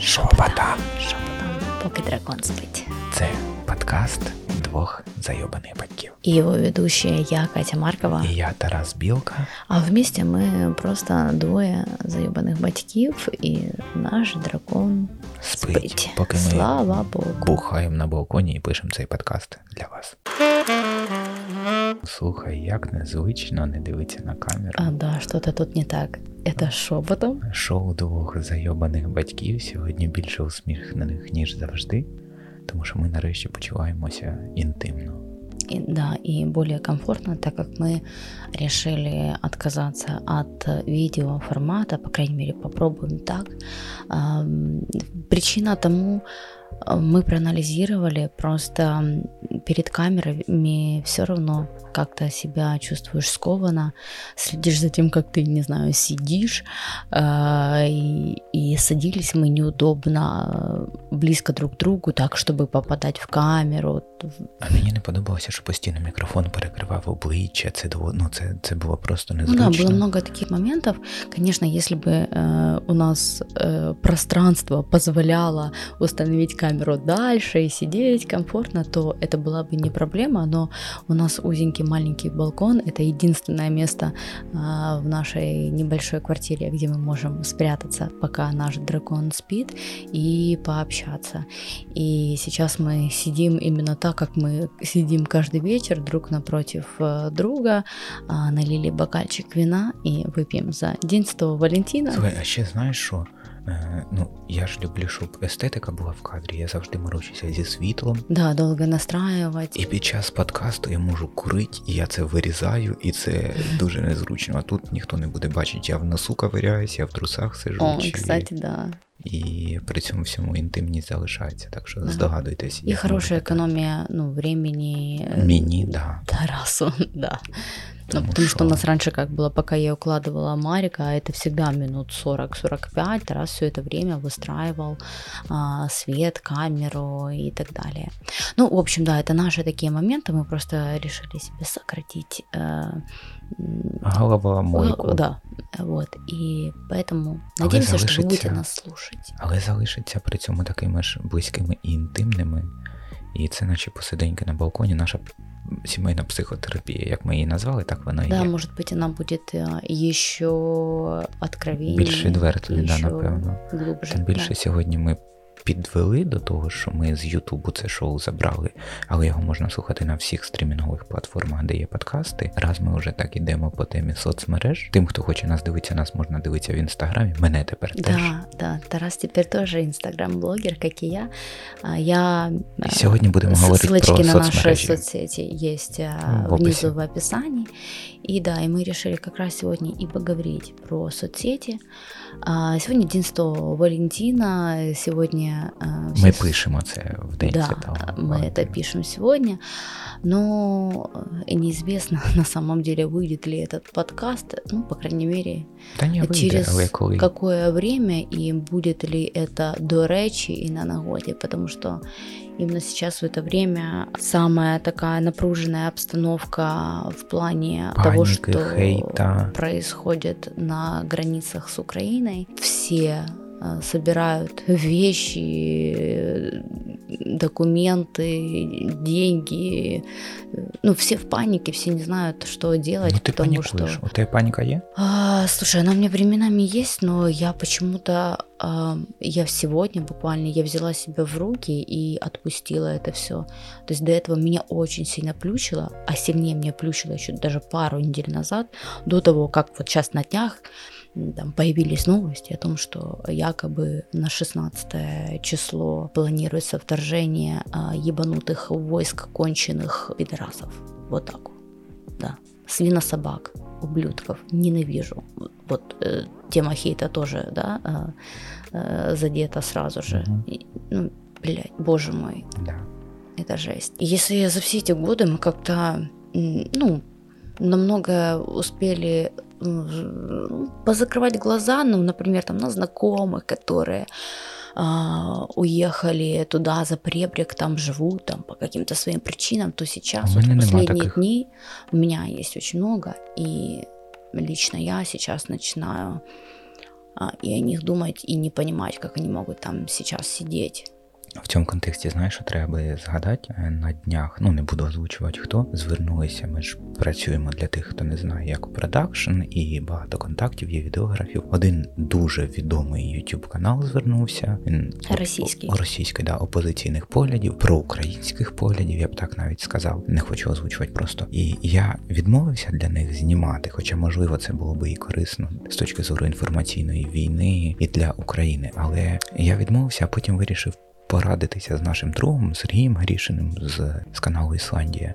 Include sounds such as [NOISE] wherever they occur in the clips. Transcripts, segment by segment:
Шепотом. Шепотом, поки дракон спить. Це подкаст двох зайобаних батьків. И его ведущая я, Катя Маркова. І я Тарас Білка. А вместе мы просто двое заебаних батьків, і наш дракон Спить, спить. поки ми Слава Богу. бухаємо на балконі і пишемо цей подкаст для вас. Слухай, як незвично не дивитися на камеру. А, да, что-то тут не так. Это шепотом. Шоу двох зайобаних батьків сьогодні більше усміхнених, ніж завжди, тому що ми нарешті почуваємося інтимно. И, да, и более комфортно, так как мы решили отказаться от видеоформата, по крайней мере, попробуем так. Ам, Причина тому а, мы проанализировали, просто перед камерами все равно как-то себя чувствуешь скованно, следишь за тем, как ты, не знаю, сидишь, а, и, и садились мы неудобно а, близко друг к другу, так, чтобы попадать в камеру, А мені не подобалося, що постійно мікрофон перекривав обличчя. Це дово- ну, це, це було просто Ну незручно. да, было много таких моментов. Конечно, если бы э, у нас э, пространство позволяло установить камеру дальше и сидеть комфортно, то это была бы не проблема, но у нас узенький маленький балкон, это единственное место а, в нашей небольшой квартире, где мы можем спрятаться, пока наш дракон спит, и пообщаться. И сейчас мы сидим именно так, как мы сидим каждый вечер друг напротив э, друга, а, налили бокальчик вина и выпьем за День Святого Валентина. Слухай, а ще знаєш що? Е, ну, я ж люблю, щоб естетика була в кадрі. Я завжди морочуся зі світлом. Да, долго настраивать. І під час подкасту я можу курити, і я це вирізаю, і це [LAUGHS] дуже незручно. А тут ніхто не буде бачити. Я в носу ковиряюсь, я в трусах сижу. О, чи- кстати, да. І при цьому всьому інтимність залишається. Так що Да. здогадуйтесь. Хорошая можете. экономия, ну, времени. э, Мені, да. Тарасу, [LAUGHS] да. Ну, Потому потому что что- у нас раньше как было, пока я укладывала Марика, это всегда минут 40-45, Тарас все это время выстраивал а, свет, камеру и так далее. Ну, в общем, да, это наши такие моменты, мы просто решили себе сократить э, м, Голова мойку. э, Да, вот. И поэтому А вы надеемся, что вы залишите- будете нас слушать. але залишаться при цьому такими ж близькими і інтимними. І це наче посиденьки на балконі, наша сімейна психотерапія, як ми її назвали, так вона і Да, є. может быть, она будет э, еще откровеннее. Більш відвертою, да, еще напевно. Глубже. Тим більше да. сьогодні ми підвели до того, що ми з Ютубу це шоу забрали, але його можна слухати на всіх стрімінгових платформах, де є подкасти. Раз ми вже так ідемо по темі соцмереж. Тим, хто хоче нас дивитися, нас можна дивитися в інстаграмі. Мене тепер теж. Да, да, Тарас теперь тоже инстаграм-блогер, как и я. А Я І э, сьогодні будемо говорити Ссылочки про на наши соцмережі. соцсети есть а, Ну, в описи. внизу в описании. И да, и мы решили как раз сегодня и поговорить про соцсети. А, Сегодня День Святого Валентина, сегодня... Ми все пишемо це в день Да, Святого мы это пишем сегодня, но э, неизвестно [LAUGHS] на самом деле выйдет ли этот подкаст, ну, по крайней мере, Та ні, вийде, через але коли какое время и будет ли это до речи и на нагоде, потому что именно сейчас в это время самая такая напруженная обстановка в плане того, Паники, что хейта. происходит на границах с Украиной. Все э, собирают вещи, э, документы, деньги. Э, Ну, все в панике, все не знают, что делать, ну, ти потому что... панікуєш. У тебе паніка є? А, слушай, она у меня временами есть, но я почему-то, а, я сегодня буквально, я взяла себя в руки и отпустила это все. То есть до этого меня очень сильно плющило, а сильнее меня плющило еще даже пару недель назад, до того, как вот сейчас на днях м, там появились новости о том, что якобы на 16 число планируется вторжение а, ебанутых войск конченых пидорасов. Вот так вот, да. Свинособак, ублюдков, ненавижу. Вот э, тема хейта тоже, да, э, э, задета сразу же. Мгм. И, ну, блядь, боже мой, Да. это жесть. Если за все эти годы мы как-то, ну, намного успели позакрывать глаза, ну, например, там на знакомых, которые а, уехали туда за пребрег, там живут, там по каким-то своим причинам, то сейчас, вот в последние дни, у меня есть очень много, и лично я сейчас начинаю а, и о них думать и не понимать, как они могут там сейчас сидеть. В цьому контексті, знаєш, що треба згадати на днях, ну не буду озвучувати хто, звернулися. Ми ж працюємо для тих, хто не знає, як продакшн, і багато контактів є відеографів. Один дуже відомий YouTube канал звернувся. Він російський о, російський, да, опозиційних поглядів, проукраїнських поглядів, я б так навіть сказав. Не хочу озвучувати просто. І я відмовився для них знімати, хоча, можливо, це було би і корисно з точки зору інформаційної війни і для України. Але я відмовився, а потім вирішив порадитися з нашим другом Сергієм Грішиним з, з каналу Ісландія.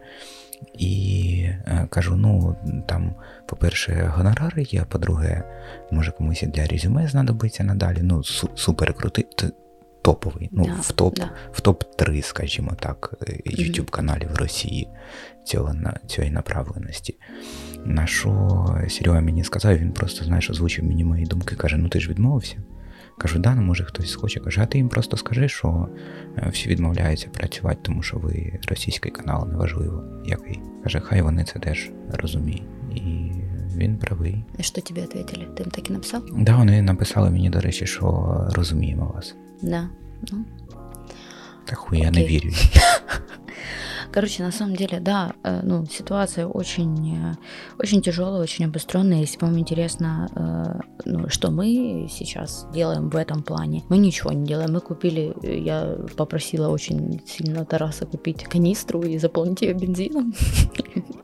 І е, кажу: ну там, по-перше, гонорари є, а по-друге, може комусь і для резюме знадобиться надалі. Ну, су- супер крутий, топовий. Ну, да, в топ да. в топ-3, скажімо так, youtube каналів Росії цього, цієї направленості. На що Серега мені сказав, він просто, знаєш, озвучив мені мої думки, каже: ну ти ж відмовився. Кажу, да, ну може хтось схоче. Каже, а ти їм просто скажи, що е, всі відмовляються працювати, тому що ви російський канал, неважливо який. Каже, хай вони це теж розуміють. І він правий. І що тобі відповіли? Ти їм так і написав? Да, вони написали мені, до речі, що розуміємо вас. Да. Ну. Та хуй, я не вірю. [LAUGHS] Короче, на самом деле, да, э, ну, ситуация очень, э, очень тяжелая, очень обостренная. Если вам интересно, э, ну, что мы сейчас делаем в этом плане, мы ничего не делаем. Мы купили, я попросила очень сильно Тараса купить канистру и заполнить ее бензином. [LAUGHS]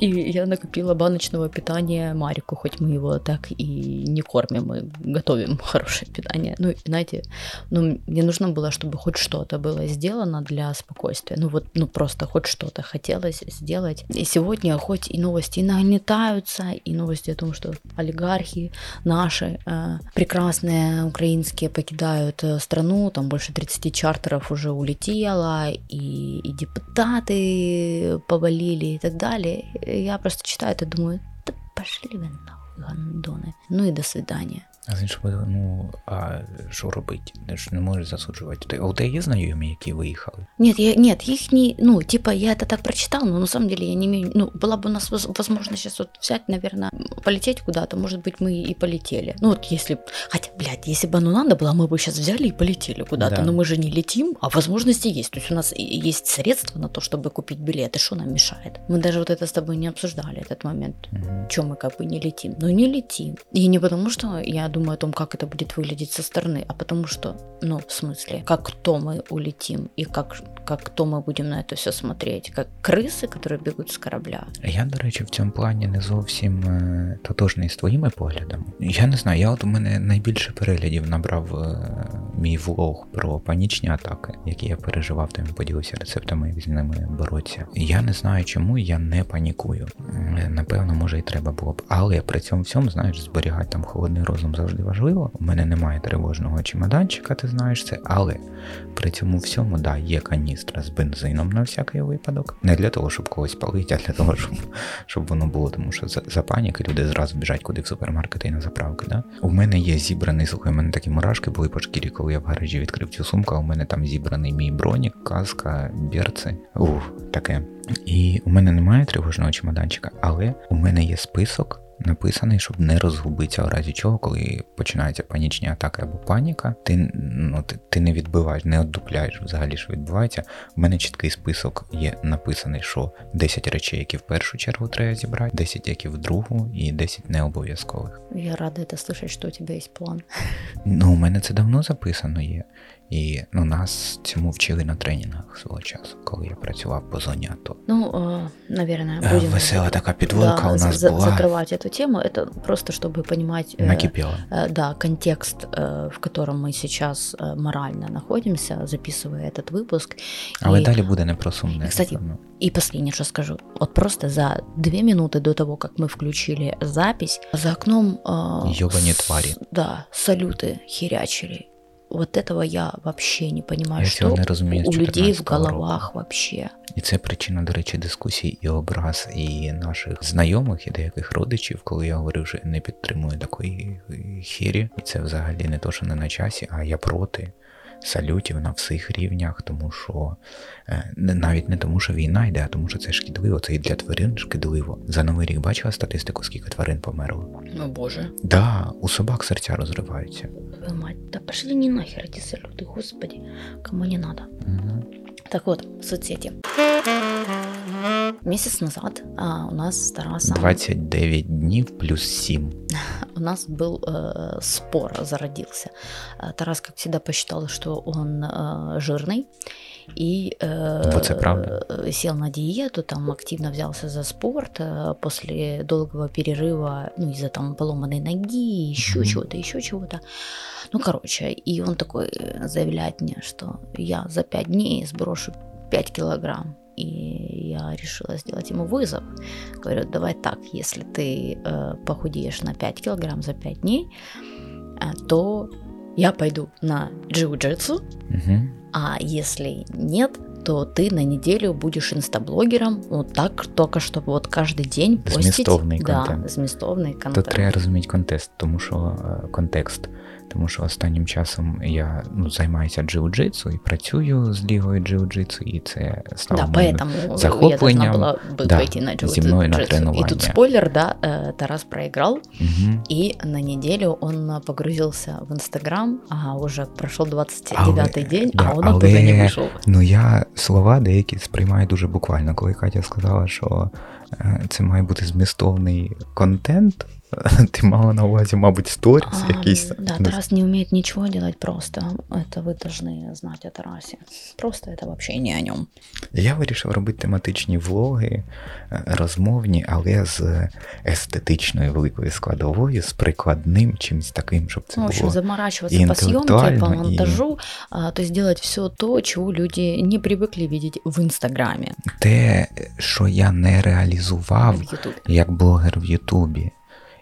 И я накупила баночного питания Марику, хоть мы его так и не кормим, мы готовим [LAUGHS] хорошее питание. Ну, знаете, ну, мне нужно было, чтобы хоть что-то было сделано для спокойствия. Ну, вот, ну, просто хоть что-то хотелось сделать. И сегодня хоть и новости нагнетаются, и новости о том, что олигархи наши э, прекрасные украинские покидают э, страну, там больше 30 чартеров уже улетело, и, и депутаты повалили и так далее. Я просто читаю это думаю, да пошли вы нахуй, гандоны. Ну и до свидания. А з іншого, ну а що робити? Ти ж не можеш засуджувати. А у тебе є знайомі, які виїхали? Нет, я, нет, их не, ну, типа, я это так прочитал, но на самом деле я не имею, ну, была бы у нас возможность сейчас вот взять, наверное, полететь куда-то, может быть, мы и полетели. Ну, вот если, хотя, блядь, если бы оно надо было, мы бы сейчас взяли и полетели куда-то, да. но мы же не летим, а возможности есть, то есть у нас есть средства на то, чтобы купить билеты, что нам мешает? Мы даже вот это с тобой не обсуждали, этот момент, угу. чем мы как бы не летим, но не летим. И не потому, что я думаю о том, как это будет выглядеть со стороны, а потому что, ну, в смысле, как кто мы улетим и как, как кто мы будем на это все смотреть, как крысы, которые бегут з корабля. Я, до речі, в цьому плані не зовсім е, тотожний з твоїми поглядами. Я не знаю, я от у мене найбільше переглядів набрав е, мій влог про панічні атаки, які я переживав, там поділився рецептами, як з ними боротися. Я не знаю, чому я не панікую. Е, напевно, може і треба було б. Але при цьому всьому, знаєш, зберігати там холодний розум завжди важливо. У мене немає тривожного чемоданчика, ти знаєш це, але при цьому всьому, да, є каністра з бензином на всякий випадок. Не для того, щоб когось палити, а для того, щоб щоб воно було, тому що за, за паніки люди зразу біжать куди в супермаркети і на заправки. Да? У мене є зібраний, слухай, у мене такі мурашки були по шкірі, коли я в гаражі відкрив цю сумку, а у мене там зібраний мій бронік, каска, берці. Ух, таке. І у мене немає тривожного чемоданчика, але у мене є список написаний, щоб не розгубитися в разі чого, коли починаються панічні атаки або паніка. Ти ну, ти, ти не відбиваєш, не оддупляєш взагалі, що відбувається. У мене чіткий список є написаний, що 10 речей, які в першу чергу треба зібрати, 10, які в другу, і 10 не обов'язкових. Я рада це слышати, що у тебе є план. Ну, у мене це давно записано є. І ну, нас цьому вчили на тренінгах свого часу, коли я працював по зоні АТО. Ну, э, наверное, будем... Весела така підводка да, у нас за- була. закрывать эту тему. Это просто, чтобы понимать... Накипело. Э, да, контекст, э, в котором мы сейчас э, морально находимся, записывая этот выпуск. Але и... далі буде не про сумне. И, кстати, напевно. и последнее, что скажу. Вот просто за две минуты до того, как мы включили запись, за окном... Э, Ёбані твари. Да, салюты херячили. Вот этого я вообще не понимаю, я що не розумію, у людей в головах року. вообще. І це причина, до речі, дискусій і образ і наших знайомих, і деяких родичів, коли я говорю, що не підтримую такої хірі, і це взагалі не то, що не на часі, а я проти. Салютів на всіх рівнях, тому що е, навіть не тому, що війна йде, а тому, що це шкідливо, це і для тварин шкідливо. За новий рік бачила статистику, скільки тварин померло? О боже. Да, у собак серця розриваються. Ви мать, та пошли не нахер ці салюти, господі, кому не треба. Угу. Так вот, соцсети. Месяц назад а, у нас с Тарасом... 29 днів плюс 7. [LAUGHS] У нас был э, спор зародился. Э, Тарас, как всегда, посчитал, что он э, жирный. И э, Вот это правда. э, сел на диету, там активно взялся за спорт э, после долгого перерыва, ну, из-за там поломанной ноги, еще Мгм. чего-то, еще чего-то. Ну, короче, и он такой э, заявляет мне, что я за пять дней сброшу 5 килограмм. И я решила сделать ему вызов. Говорю, давай так, если ты э, похудеешь на 5 килограмм за 5 дней, э, то я пойду на джиу-джитсу, Угу. а если нет, то ты на неделю будешь инстаблогером, вот так, только чтобы вот каждый день постить. Змістовний да, контент. змістовний Тут контент. треба розуміти контекст, тому що е, контекст. Тому що останнім часом я ну, займаюся джиу-джитсу і працюю з лігою джиу-джитсу, і це стало Да, моїм поэтому я должна захопленням, была бы да, пойти на джиу зі мною на И тренування. тут спойлер, да, э, Тарас проиграл, Угу. и на неделю он э, погрузился в Инстаграм, а уже прошел 29-й Але- день, да, а он оттуда не але- вышел. Ну я слова деякі сприймаю дуже буквально. Коли Катя сказала, що е, це має бути змістовний контент, [LAUGHS] ти мала на увазі, мабуть, сторіс А, якийсь. Да, Ну, Тарас не умеет ничего делать просто. Это вы должны знать о Тарасе. Просто это вообще не о нем. Я вирішив робити тематичні влоги, е, розмовні, але з естетичною великою складовою, з прикладним чимось таким, щоб це Ну, в общем, було. заморачиваться и по съемке, по интеллектуально, и- монтажу, а, то есть делать все то, чего люди не привыкли видеть в Инстаграме, Те, що я не реалізував в Ютубе. як блогер в Ютубі.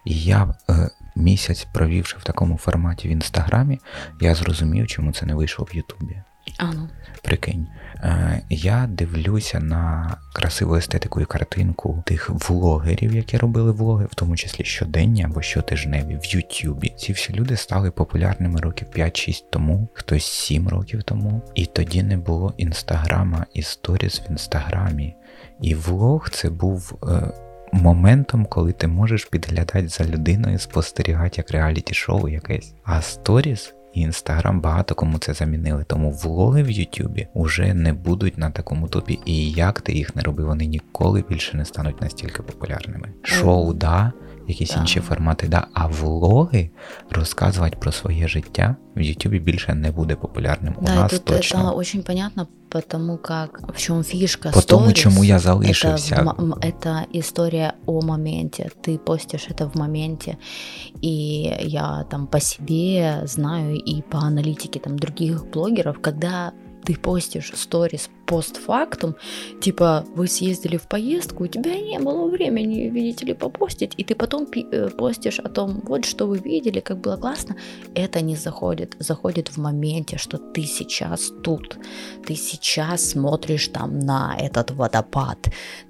І я е, місяць провівши в такому форматі в інстаграмі, я зрозумів, чому це не вийшло в Ютубі. А, ну. Прикинь, е, я дивлюся на красиву естетику і картинку тих влогерів, які робили влоги, в тому числі щоденні або щотижневі в Ютубі. Ці всі люди стали популярними років 5-6 тому, хтось 7 років тому. І тоді не було інстаграма і сторіс в інстаграмі. І влог це був. Е, Моментом, коли ти можеш підглядати за людиною, спостерігати як реаліті-шоу якесь. А сторіс і інстаграм багато кому це замінили. Тому влоги в Ютубі вже не будуть на такому топі. І як ти їх не робив, вони ніколи більше не стануть настільки популярними. Шоу, да, якісь Да. інші формати, да. А влоги розказувати про своє життя в Ютубі більше не буде популярним. У Да, и нас тут точно. это очень понятно, потому как в чем фишка По тому, stories, чому я это, залишився. в м- м- это история о моменте. Ты постишь это в моменте. И я там по себе знаю и по аналитике там других блогеров, когда ты постишь сторис постфактум, типа вы съездили в поездку, у тебя не было времени, видите ли, попостить, и ты потом э, постишь о том, вот что вы видели, как было классно, это не заходит, заходит в моменте, что ты сейчас тут, ты сейчас смотришь там на этот водопад,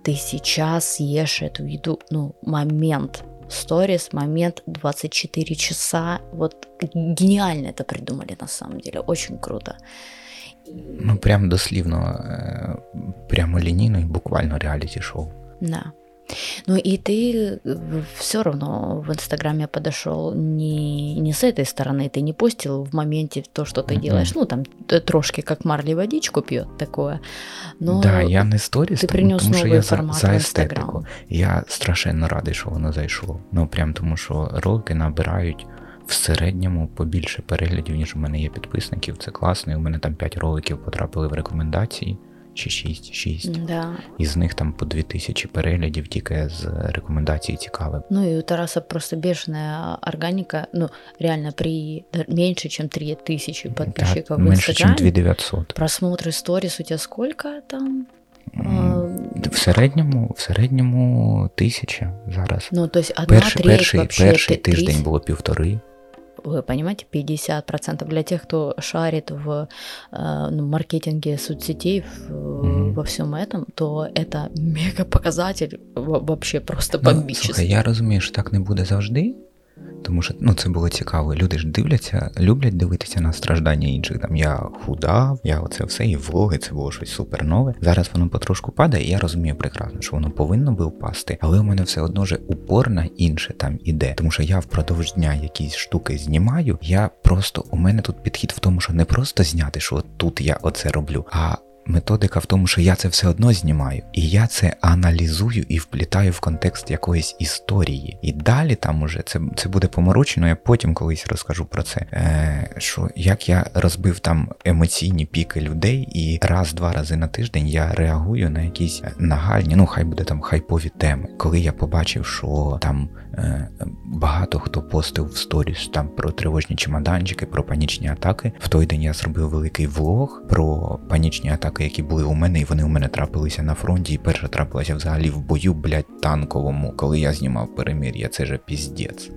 ты сейчас ешь эту еду, ну, момент, сторис, момент 24 часа, вот гениально это придумали на самом деле, очень круто Ну, прям дослівно, е, прямо лінійно і буквально реаліті-шоу. Да. Ну и ты все равно в Инстаграме подошел не, не с этой стороны, ты не постил в моменте то, что ты Мгм. делаешь. Ну, там т- трошки как Марли водичку пьет такое. Но да, я не сторіс, ти тому, принес тому що новий я за, формат за в Інстаграм. естетику. Я страшенно радий, що воно зайшло. Ну прям тому, що ролики набирають в середньому побільше переглядів, ніж у мене є підписників. Це класно. І у мене там 5 роликів потрапили в рекомендації. Чи 6, 6. да. Із них там по 2000 переглядів тільки з рекомендацій цікавих. Ну и у Тараса просто бешеная органика, ну, реально при чем 3000 подписчиков Да, менше, ніж Инстаграме. 2900. Просмотры сторис у тебя сколько там? В середньому, в середньому тисяча зараз. Ну, то есть одна Перший, треть перший, вообще. перший тиждень було півтори. Вы понимаете, 50% для тех, кто шарит в э, ну, маркетинге соцсетей, в, Мгм. во всем этом, то это мега показатель во- вообще просто Ну, бомбический. слухай, я розумію, що так не буде завжди, тому що ну це було цікаво. Люди ж дивляться, люблять дивитися на страждання інших. Там я худав, я оце все, і влоги, це було щось супер нове. Зараз воно потрошку падає, і я розумію прекрасно, що воно повинно би впасти, але у мене все одно же упор на інше там іде. Тому що я впродовж дня якісь штуки знімаю. Я просто у мене тут підхід в тому, що не просто зняти, що тут я оце роблю, а Методика в тому, що я це все одно знімаю, і я це аналізую і вплітаю в контекст якоїсь історії. І далі там уже це це буде поморочено, я потім колись розкажу про це. Е, Що як я розбив там емоційні піки людей, і раз-два рази на тиждень я реагую на якісь нагальні, ну хай буде там хайпові теми. Коли я побачив, що там багато хто постив в сторіс там про тривожні чемоданчики, про панічні атаки. В той день я зробив великий влог про панічні атаки атаки, які були у мене, і вони у мене трапилися на фронті. І перша трапилася взагалі в бою, блядь, танковому, коли я знімав перемір'я. Це же піздець.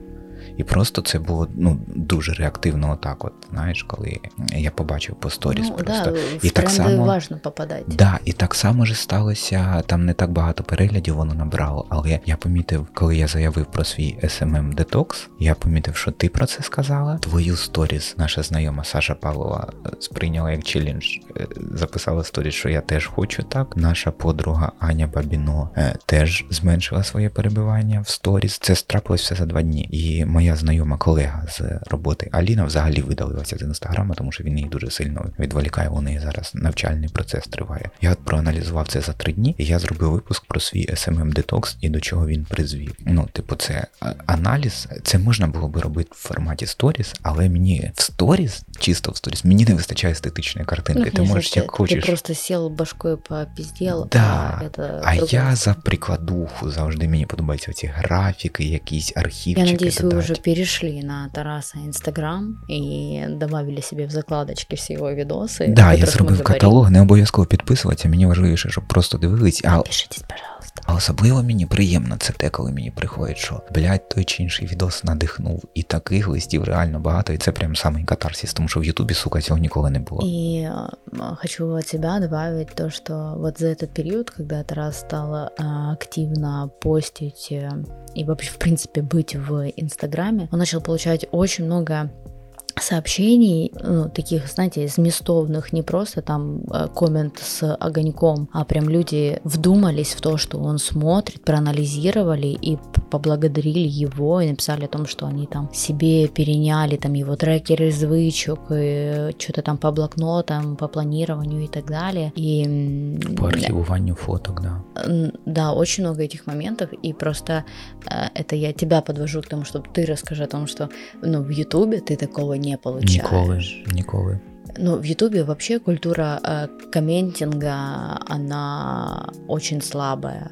І просто це було ну дуже реактивно, отак. От знаєш, коли я побачив по сторіс. Ну, просто да, і в так само важно попадати. Да, і так само ж сталося. Там не так багато переглядів воно набрало, але я помітив, коли я заявив про свій SMM Detox, я помітив, що ти про це сказала. Твою сторіс, наша знайома Саша Павлова е, сприйняла як челендж, е, записала сторіс, що я теж хочу так. Наша подруга Аня Бабіно е, теж зменшила своє перебування в сторіс. Це страпилось все за два дні. І моя моя знайома колега з роботи Аліна взагалі видалилася з інстаграма, тому що він її дуже сильно відволікає. У неї зараз навчальний процес триває. Я от проаналізував це за три дні, і я зробив випуск про свій SMM детокс і до чого він призвів. Ну, типу, це аналіз. Це можна було би робити в форматі сторіс, але мені в сторіс, чисто в сторіс, мені не вистачає естетичної картинки. Ну, ти можеш як хочеш. Ти просто сіл башкою попізділ, да. а, це а я за прикладуху завжди мені подобаються ці графіки, якісь архівчики. Я надіюсь, ви вже перешли на Тараса Инстаграм и добавили себе в закладочки всі його відоси. Да, я зробив каталог, не обов'язково підписуватися. Мені важливіше, щоб просто дивились. А... Підпишитесь, пожалуйста. А особливо мені приємно це те, коли мені приходить, що блядь, той чи інший відос надихнув. І таких листів реально багато. І це прям самий катарсис, тому що в Ютубі, сука, цього ніколи не було. І хочу от себя добавить то, что вот за этот период, когда Тарас стал активно постить и вообще, в принципе, быть в Инстаграме, он начал получать очень много сообщений, ну, таких, знаете, зместовных, не просто там э, коммент с огоньком, а прям люди вдумались в то, что он смотрит, проанализировали и поблагодарили его и написали о том, что они там себе переняли там его трекеры звычок, и что-то там по блокнотам, по планированию и так далее. И... По архивованию фоток, да. Да, очень много этих моментов, и просто э, это я тебя подвожу к тому, чтобы ты расскажи о том, что ну, в Ютубе ты такого не получаешь. Ніколи, ніколи. Ну, в Ютубе вообще культура э, комментинга, она очень слабая.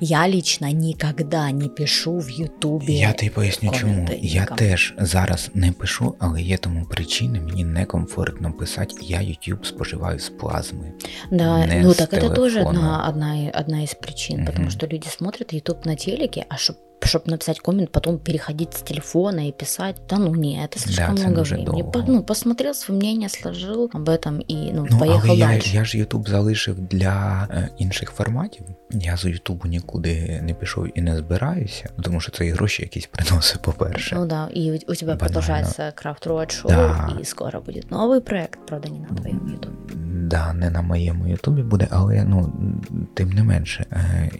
Я лично никогда не пишу в Ютубі. Я тобі поясню, чому. Я теж зараз не пишу, але є тому причини, мені некомфортно писати. Я Ютуб споживаю з плазми. Да, ну так телефона. это тоже одна, одна, одна из причин, угу. потому что люди смотрят Ютуб на телеке, а чтобы чтобы написать коммент, потом переходить с телефона и писать. Да ну не, это слишком да, много времени. По, ну, посмотрел своє мнение, сложил об этом і ну, ну поїхав але далі. Я, я ж Ютуб залишив для е, інших форматів. Я з Ютубу нікуди не пішов і не збираюся, тому що це і гроші якісь приносить, по-перше. Ну да, і у тебе продовжується Крафт Роад Шоу, да. і скоро буде новий проект, правда, не на твоєму Ютубі. Да, не на моєму Ютубі буде, але ну тим не менше,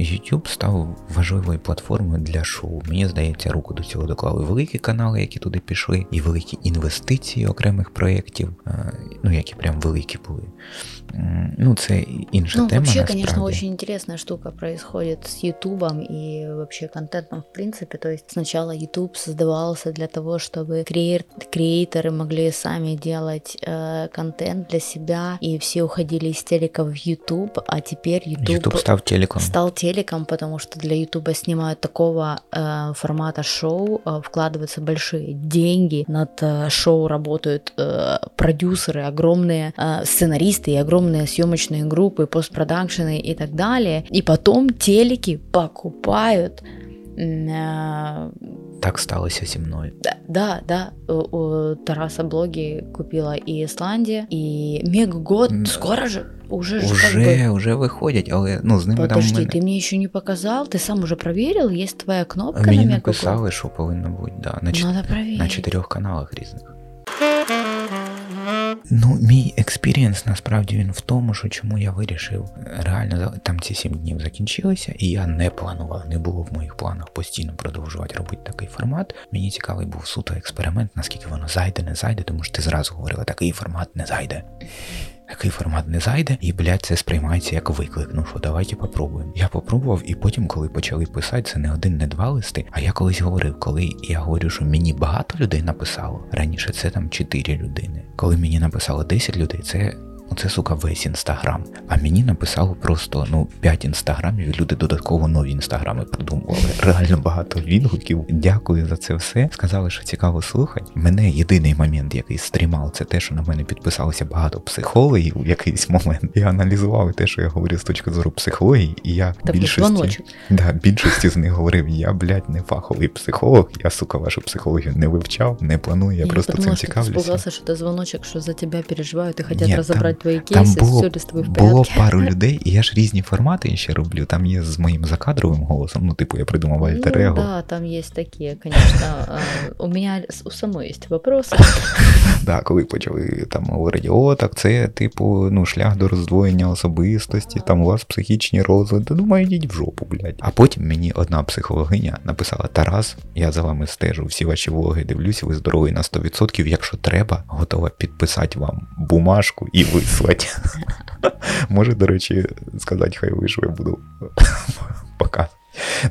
YouTube став важливою платформою для шоу. Мені здається, руку до цього доклали великі канали, які туди пішли, і великі інвестиції окремих проєктів, е, ну які прям великі були. Ну, це інша ну, тема. Вообще, конечно, очень интересная штука происходит с Ютубом и вообще контентом в принципе. То есть сначала YouTube создавался для того, чтобы креаторы могли сами делать э, контент для себя, и все уходили из телека в YouTube, а теперь YouTube, YouTube стал телеком. Стал телеком, потому что для YouTube снимают такого э, формата шоу, э, вкладываются большие деньги, над э, шоу работают э, продюсеры, огромные э, сценаристы и огромные огромные съемочные группы, постпродакшены и так далее. И потом телеки покупают э, Так сталося зі мною. Да, да, да. У, у Тараса блоги купила и Исландия, и Мегагод. М, Скоро же. Уже же как Уже, бы... уже виходять, але ну з ними Подожди, там в ты мне еще не показал? Ты сам уже проверил? Есть твоя кнопка Мені на Мегагод? написали, що повинно бути, да, на, чот- Надо проверить. на чотирьох каналах різних. Ну, мій експірієнс насправді він в тому, що чому я вирішив. Реально там ці сім днів закінчилися, і я не планував, не було в моїх планах постійно продовжувати робити такий формат. Мені цікавий був суто експеримент, наскільки воно зайде, не зайде, тому що ти зразу говорила, такий формат не зайде. Такий формат не зайде, і, блядь, це сприймається як виклик. Ну що, давайте попробуємо. Я попробував, і потім, коли почали писати, це не один, не два листи. А я колись говорив, коли я говорю, що мені багато людей написало, раніше це там 4 людини. Коли мені написало 10 людей, це. Ну, це, сука, весь інстаграм. А мені написало просто ну 5 інстаграмів, і люди додатково нові інстаграми придумували. [LAUGHS] Реально багато відгуків. Дякую за це все. Сказали, що цікаво слухати. Мене єдиний момент, який стрімав, це те, що на мене підписалося багато психологів в якийсь момент. І аналізували те, що я говорю з точки зору психології, і я Такой більшості, да, більшості з них говорив: я, блядь, не фаховий психолог, я, сука, вашу психологію не вивчав, не планую, я, просто подумала, цим ты цікавлюся. испугался, что это звоночек, что за тебя переживают и хотят Нет, разобрать твои Там було, все ли с тобой в було пару [LAUGHS] людей, і я ж різні формати ще роблю. Там є з моїм закадровим голосом. Ну, типу, я придумав альтер Ну, да, там такие, конечно. А, У меня с- у самой есть вопросы. [LAUGHS] Да, коли почали там говорити, о, так це, типу, ну, шлях до роздвоєння особистості, там у вас психічні розлади. Думаю, йдіть в жопу, блядь. А потім мені одна психологиня написала: Тарас, я за вами стежу, всі ваші влоги дивлюся, ви здоровий на 100%. Якщо треба, готова підписати вам бумажку і вислати. [LAUGHS] Може, до речі, сказати, хай вийшов, я буду [LAUGHS] пока.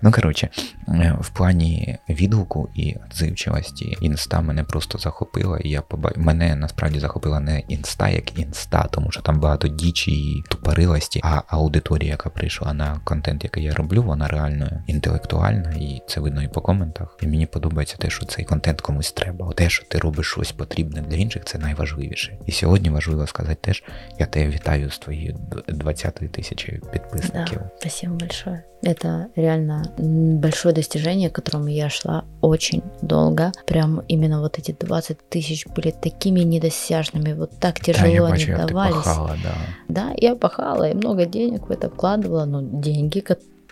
Ну, коротше, е, в плані відгуку і відзивчивості інста мене просто захопила, і я поба... мене насправді захопила не інста як інста, тому що там багато дічі і тупорилості, а аудиторія, яка прийшла на контент, який я роблю, вона реально інтелектуальна, і це видно і по коментах. І мені подобається те, що цей контент комусь треба. Те, що ти робиш щось потрібне для інших, це найважливіше. І сьогодні важливо сказати теж, я тебе вітаю з твоєю 20 тисячі підписників. Да, спасибо большое. Это реально м, большое достижение, к которому я шла очень долго. Прям именно вот эти 20 тысяч были такими недосяжными, вот так тяжело бачу, они давались. пахала, да. Да, я пахала и много денег в это вкладывала, но деньги,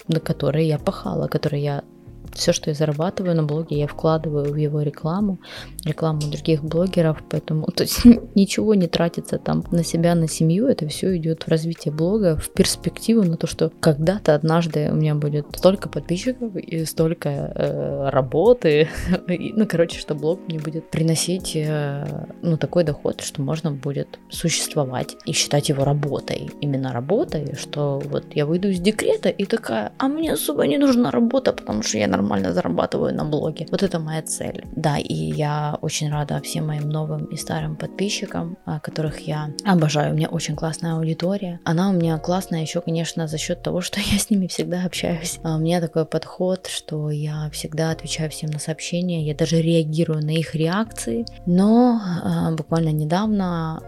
на которые я пахала, которые я все, что я зарабатываю на блоге, я вкладываю в его рекламу, рекламу других блогеров, поэтому то есть [LAUGHS] ничего не тратится там на себя, на семью, это все идет в развитие блога, в перспективу на то, что когда-то однажды у меня будет столько подписчиков и столько э, работы, [LAUGHS] И, ну короче, что блог мне будет приносить э, ну такой доход, что можно будет существовать и считать его работой, именно работой, что вот я выйду из декрета и такая, а мне особо не нужна работа, потому что я нормально зарабатываю на блоге. Вот это моя цель. Да, и я очень рада всем моим новым и старым подписчикам, а, которых я обожаю. У меня очень классная аудитория. Она у меня классная еще, конечно, за счет того, [LAUGHS] что я с ними всегда общаюсь. А У меня такой подход, что я всегда отвечаю всем на сообщения, я даже реагирую на их реакции. Но а, буквально недавно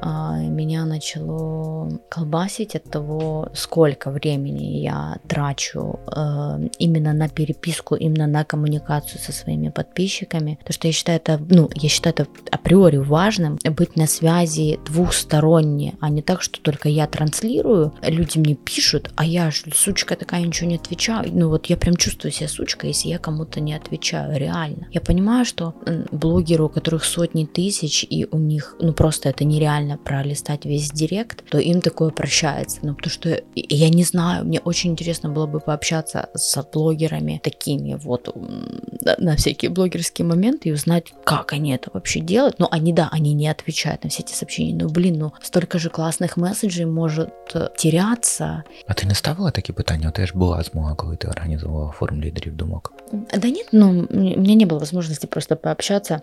меня начало колбасить от того, сколько времени я трачу э, именно на переписку, именно на коммуникацию со своими подписчиками. Потому что я считаю это, ну, я считаю это априори важным, быть на связи двухсторонне, а не так, что только я транслирую, люди мне пишут, а я ж, сучка такая, ничего не отвечаю. Ну вот я прям чувствую себя сучкой, если я кому-то не отвечаю, реально. Я понимаю, что блогеры, у которых сотни тысяч, и у них, ну просто это нереально пролистать весь директ, то им такое прощается. Ну потому что я не знаю, мне очень интересно было бы пообщаться с блогерами такими вот м, на- на всякие блогерские моменты и узнать, как они это вообще делают. Но они, да, они не отвечают на все эти сообщения. Ну, блин, ну столько же классных месседжей может э, теряться. А ти не ставила такі питання? У тебе ж була змога, коли ти організувала форум лідерів думок. Да нет, ну, м- у меня не было возможности просто пообщаться.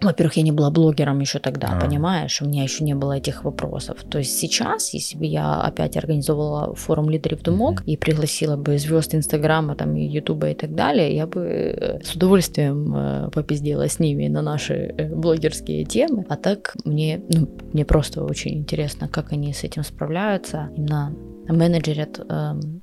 во-первых, я не была блогером еще тогда, А. понимаешь, у меня еще не было этих вопросов. То есть сейчас, если бы я опять организовывала форум лидеров Думок Мгм. и пригласила бы звезд Инстаграма, там, Ютуба и так далее, я бы э, с удовольствием э, попиздела с ними на наши э, блогерские темы. А так мне, ну, мне просто очень интересно, как они с этим справляются, именно менеджерят эм,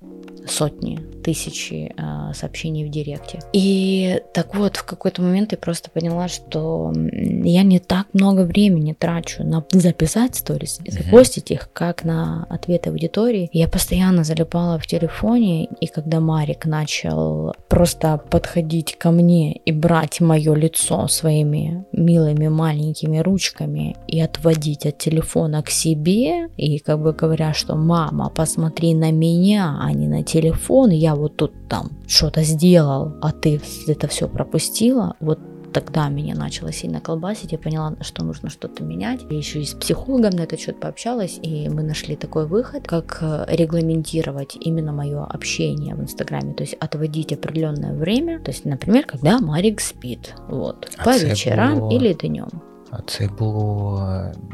сотни, тысячи э, сообщений в директе. И так вот, в какой-то момент я просто поняла, что я не так много времени трачу на записать сторис и запостить их, как на ответы аудитории. Я постоянно залипала в телефоне, и когда Марик начал просто подходить ко мне и брать мое лицо своими милыми маленькими ручками и отводить от телефона к себе, и как бы говоря, что мама, посмотри на меня, а не на телефон, я вот тут там что-то сделал, а ты это все пропустила, вот тогда меня начало сильно колбасить, я поняла, что нужно что-то менять. Я еще и с психологом на этот счет пообщалась, и мы нашли такой выход, как э, регламентировать именно мое общение в Инстаграме, то есть отводить определенное время, то есть, например, когда Марик спит, вот, а по вечерам было... или днем. Це було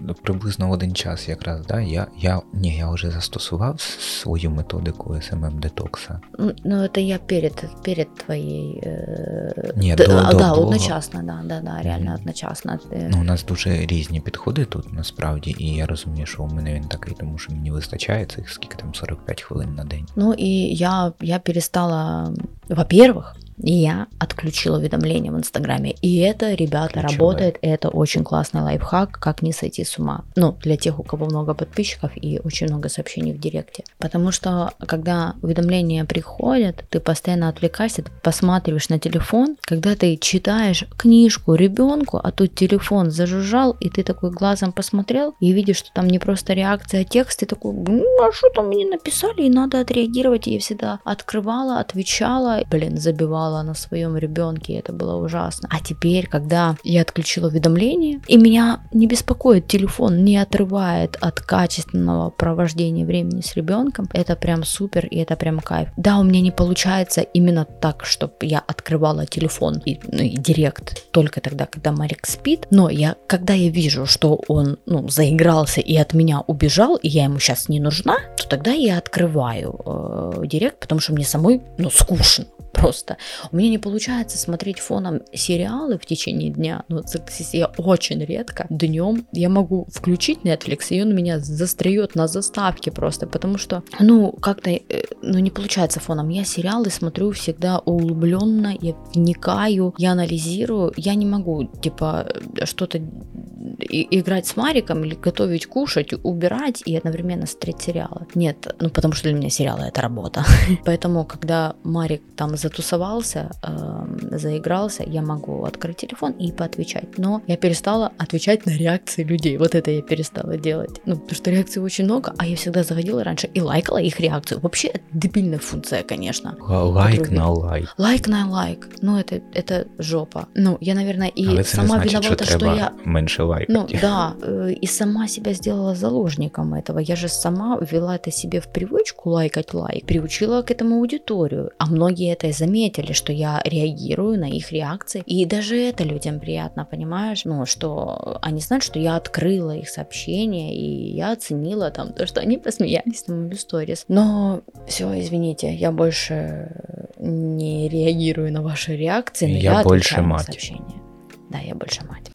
е, приблизно один час якраз. Да? Я я, ні, я вже застосував свою методику SMM детокса. Ну, це я перед перед твоєю. Е... Ні, Д, до, а, до, да, до... одночасно, да, да, да, реально mm. одночасно. Ну, У нас дуже різні підходи тут насправді, і я розумію, що у мене він такий, тому що мені вистачає цих скільки там 45 хвилин на день. Ну і я, я перестала, во-первых, я отключила уведомления в Инстаграме. И это, ребята, Ключевое. работает. Это очень классный лайфхак, как не сойти с ума. Ну, для тех, у кого много подписчиков и очень много сообщений в директе. Потому что, когда уведомления приходят, ты постоянно отвлекаешься, ты посматриваешь на телефон. Когда ты читаешь книжку ребенку, а тут телефон зажужжал, и ты такой глазом посмотрел, и видишь, что там не просто реакция, а текст, ты такой, ну, а что там мне написали, и надо отреагировать. И я всегда открывала, отвечала, блин, забивала рыдала на своем ребенке, это было ужасно. А теперь, когда я отключила уведомления, и меня не беспокоит телефон, не отрывает от качественного провождения времени с ребенком, это прям супер, и это прям кайф. Да, у меня не получается именно так, чтобы я открывала телефон и, ну, и директ только тогда, когда Марик спит, но я, когда я вижу, что он, ну, заигрался и от меня убежал, и я ему сейчас не нужна, то тогда я открываю э, директ, потому что мне самой, ну, скучно просто. У меня не получается смотреть фоном сериалы в течение дня. Ну, я очень редко днем я могу включить Netflix, и он меня застреет на заставке просто, потому что, ну, как-то, э, ну, не получается фоном. Я сериалы смотрю всегда углубленно, я вникаю, я анализирую, я не могу, типа, что-то играть с Мариком или готовить, кушать, убирать и одновременно смотреть сериалы. Нет, ну потому что для меня сериалы это работа. [LAUGHS] Поэтому, когда Марик там затусовался, э, заигрался, я могу открыть телефон и поотвечать. Но я перестала отвечать на реакции людей. Вот это я перестала делать. Ну, потому что реакций очень много, а я всегда заходила раньше и лайкала их реакцию. Вообще, дебильная функция, конечно. Лайк на лайк. Лайк на лайк. Ну, это, это жопа. Ну, я, наверное, и Але сама значит, виновата, что, что я... меньше лайкать. Ну, да. Э, и сама себя сделала заложником этого. Я же сама ввела это себе в привычку лайкать лайк. Приучила к этому аудиторию. А многие это заметили, что я реагирую на их реакции. И даже это людям приятно, понимаешь? Ну, что они знают, что я открыла их сообщения, и я оценила там то, что они посмеялись на мою сторис. Но все, извините, я больше не реагирую на ваши реакции, но я, я больше мать. сообщения. Да, я больше мать.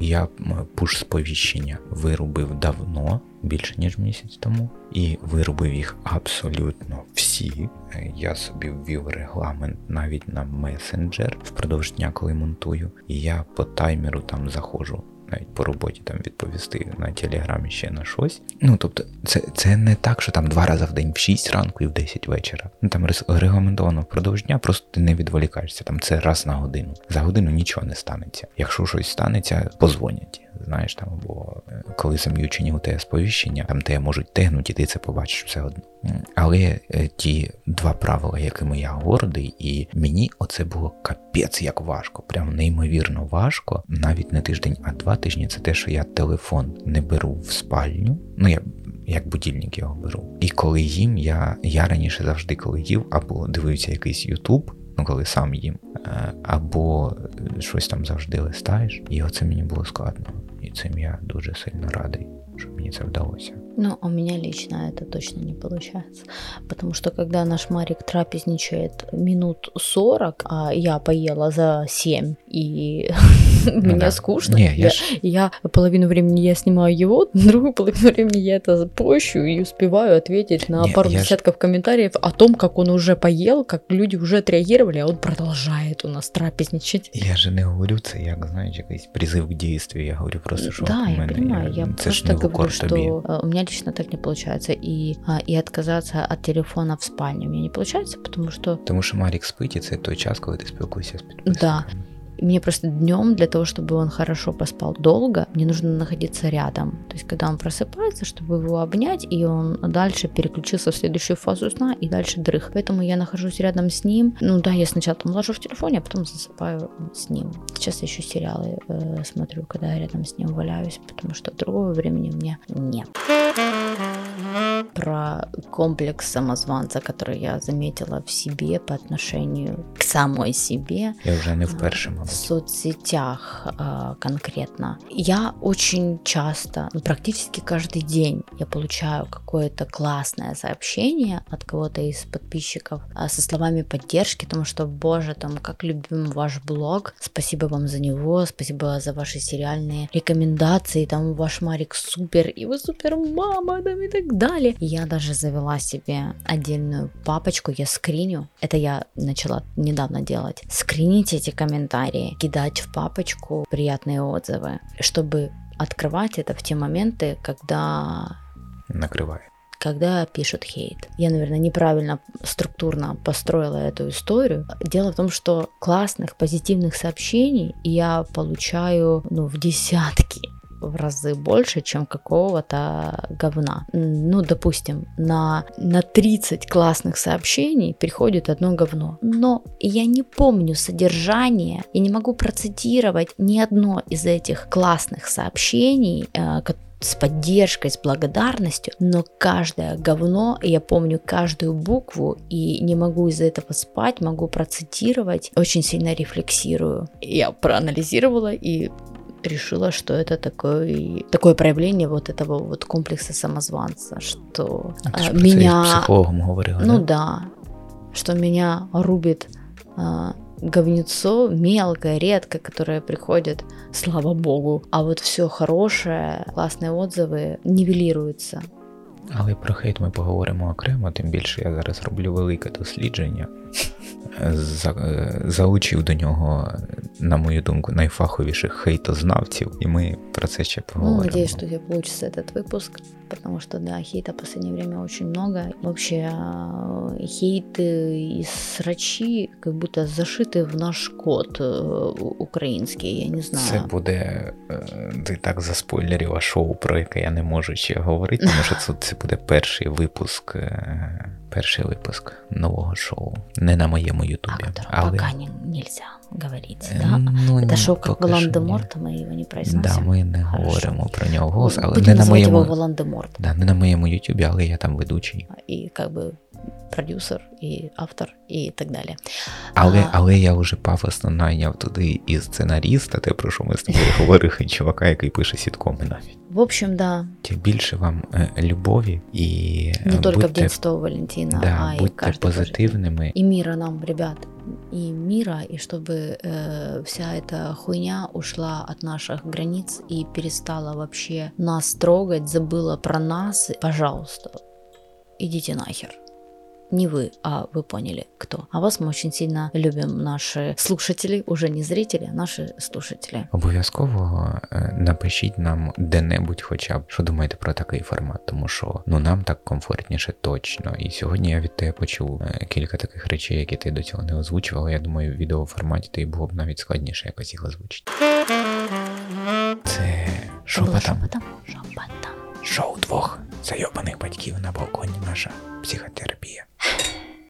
Я пуш сповіщення вирубив давно, більше ніж місяць тому, і вирубив їх абсолютно всі. Я собі ввів регламент навіть на месенджер впродовж дня, коли монтую, і я по таймеру там заходжу навіть по роботі там відповісти на телеграмі ще на щось. Ну тобто, це це не так, що там два рази в день в 6 ранку і в 10 вечора. Ну там регламентовано впродовж дня, просто ти не відволікаєшся. Там це раз на годину. За годину нічого не станеться. Якщо щось станеться, позвонять знаєш, там, або е, коли зам'ючені у тебе сповіщення, там тебе можуть тегнути, і ти це побачиш все одно. Але е, ті два правила, якими я гордий, і мені оце було капець як важко, прям неймовірно важко. Навіть не тиждень, а два тижні це те, що я телефон не беру в спальню. Ну я. Як будильник його беру. І коли їм, я я раніше завжди, коли їв, або дивився якийсь Ютуб, ну коли сам їм, е, або щось там завжди листаєш, і оце мені було складно. І цим я дуже сильно радий, що мені це вдалося. Ну, у меня лично это точно не получается. Потому что когда наш Марик трапезничает минут 40, а я поела за 7 и [LAUGHS] мне да. скучно. Не, я, я ж- я половину времени я снимаю его, [LAUGHS] другую половину времени я это пощу и успеваю ответить на Не, пару я ж- десятков комментариев о том, как он уже поел, как люди уже отреагировали, а он продолжает у нас трапезничать. Я же не говорю це, як знаєш, якийсь призив к дійству. Я говорю просто, що да, от у я мене понимаю. Я це ж просто не в говорю, укор что тобі. э, у меня лично так не получается. И, а, и отказаться от телефона в спальне у меня не получается, потому что Тому що Марік спить, і це той час, коли ти спілкуєшся з підписниками. мне просто днем для того, чтобы он хорошо поспал долго, мне нужно находиться рядом. То есть, когда он просыпается, чтобы его обнять, и он дальше переключился в следующую фазу сна и дальше дрых. Поэтому я нахожусь рядом с ним. Ну да, я сначала там ложу в телефоне, а потом засыпаю с ним. Сейчас я еще сериалы э, смотрю, когда я рядом с ним валяюсь, потому что другого времени у меня нет. Про комплекс самозванца, который я заметила в себе по отношению к самой себе Я вже не вперше, в соцсетях а, конкретно. Я очень часто, ну, практически каждый день я получаю какое-то классное сообщение от кого-то из подписчиков а, со словами поддержки, потому что, боже, там, как любим ваш блог, спасибо вам за него, спасибо за ваши сериальные рекомендации, там, ваш Марик супер, и вы супер мама, там, и так далее. Я даже завела себе отдельную папочку, я скриню, это я начала недавно делать, скринить эти комментарии, кидать в папочку приятные отзывы, чтобы открывать это в те моменты, когда Накриває. когда пишут хейт. Я, наверное, неправильно структурно построила эту историю. Дело в том, что классных, позитивных сообщений я получаю ну, в десятки в разы больше, чем какого-то говна. Ну, допустим, на, на 30 классных сообщений приходит одно говно. Но я не помню содержание, я не могу процитировать ни одно из этих классных сообщений, э, с поддержкой, с благодарностью, но каждое говно, я помню каждую букву и не могу из-за этого спать, могу процитировать, очень сильно рефлексирую. Я проанализировала и решила, что это такое, такое проявление вот этого вот комплекса самозванца, что А ти а, ж про це із меня психологом говорила, ну да? да, что меня рубит а, говнецо мелкое, редко, которое приходит, слава богу. А вот все хорошее, классные отзывы нивелируются. Але про хейт ми поговоримо окремо, тим більше я зараз роблю велике дослідження. За, е, залучив до нього, на мою думку, найфаховіших хейтознавців, і ми про це ще Ну, поговоримо. надеюсь, что тебе получится этот выпуск, потому что, да, хейта в последнее время очень много. Вообще, а, хейты и срачи как будто зашиты в наш код э, у- украинский, я не знаю. Це буде. е, Ти так заспойлерила шоу, про яке я не можу ще говорити, тому що це, це буде перший випуск. е, Перший випуск нового шоу. Не на моєму о Ютубі. котором Але пока не, нельзя говорить, е, да? ну, Это ні, шоу как поки що ні. Волан-де-Морт, мы его не Да, произносим. ми не Хорошо. говоримо про нього голос, але Будем не на называть моєму. его Волан-де-Морт. Да, не на моєму Ютубі, але я там ведучий. И как бы продюсер, и автор, и так далее. Але, А. але я вже пафосно найняв туди і сценаріста, те, про що ми з тобою [LAUGHS] говорили, і чувака, який пише сіткоми навіть. В общем, да, Тим більше вам е, любові і е, не только в будьте, День Святого Валентина, да, а и будьте каждый божий позитивними. И мира нам, ребят, и мира, и чтобы э, вся эта хуйня ушла от наших границ и перестала вообще нас трогать, забыла про нас. Пожалуйста, идите нахер. Не вы, а вы поняли, кто. А вас мы очень сильно любим, наши слушатели, уже не зрители, а наши слушатели. Обов'язково е, напишіть нам де-небудь, хоча б що думаєте про такий формат, тому що ну нам так комфортніше точно. І сьогодні я від тебе почув е, кілька таких речей, які ти до цього не озвучувала. Я думаю, в відеоформаті тобі було б навіть складніше якось їх озвучити. Це Что было шопотом. шепотом? Шепотом. Шоу двох Зайобаних батьків на балконі наша психотерапія.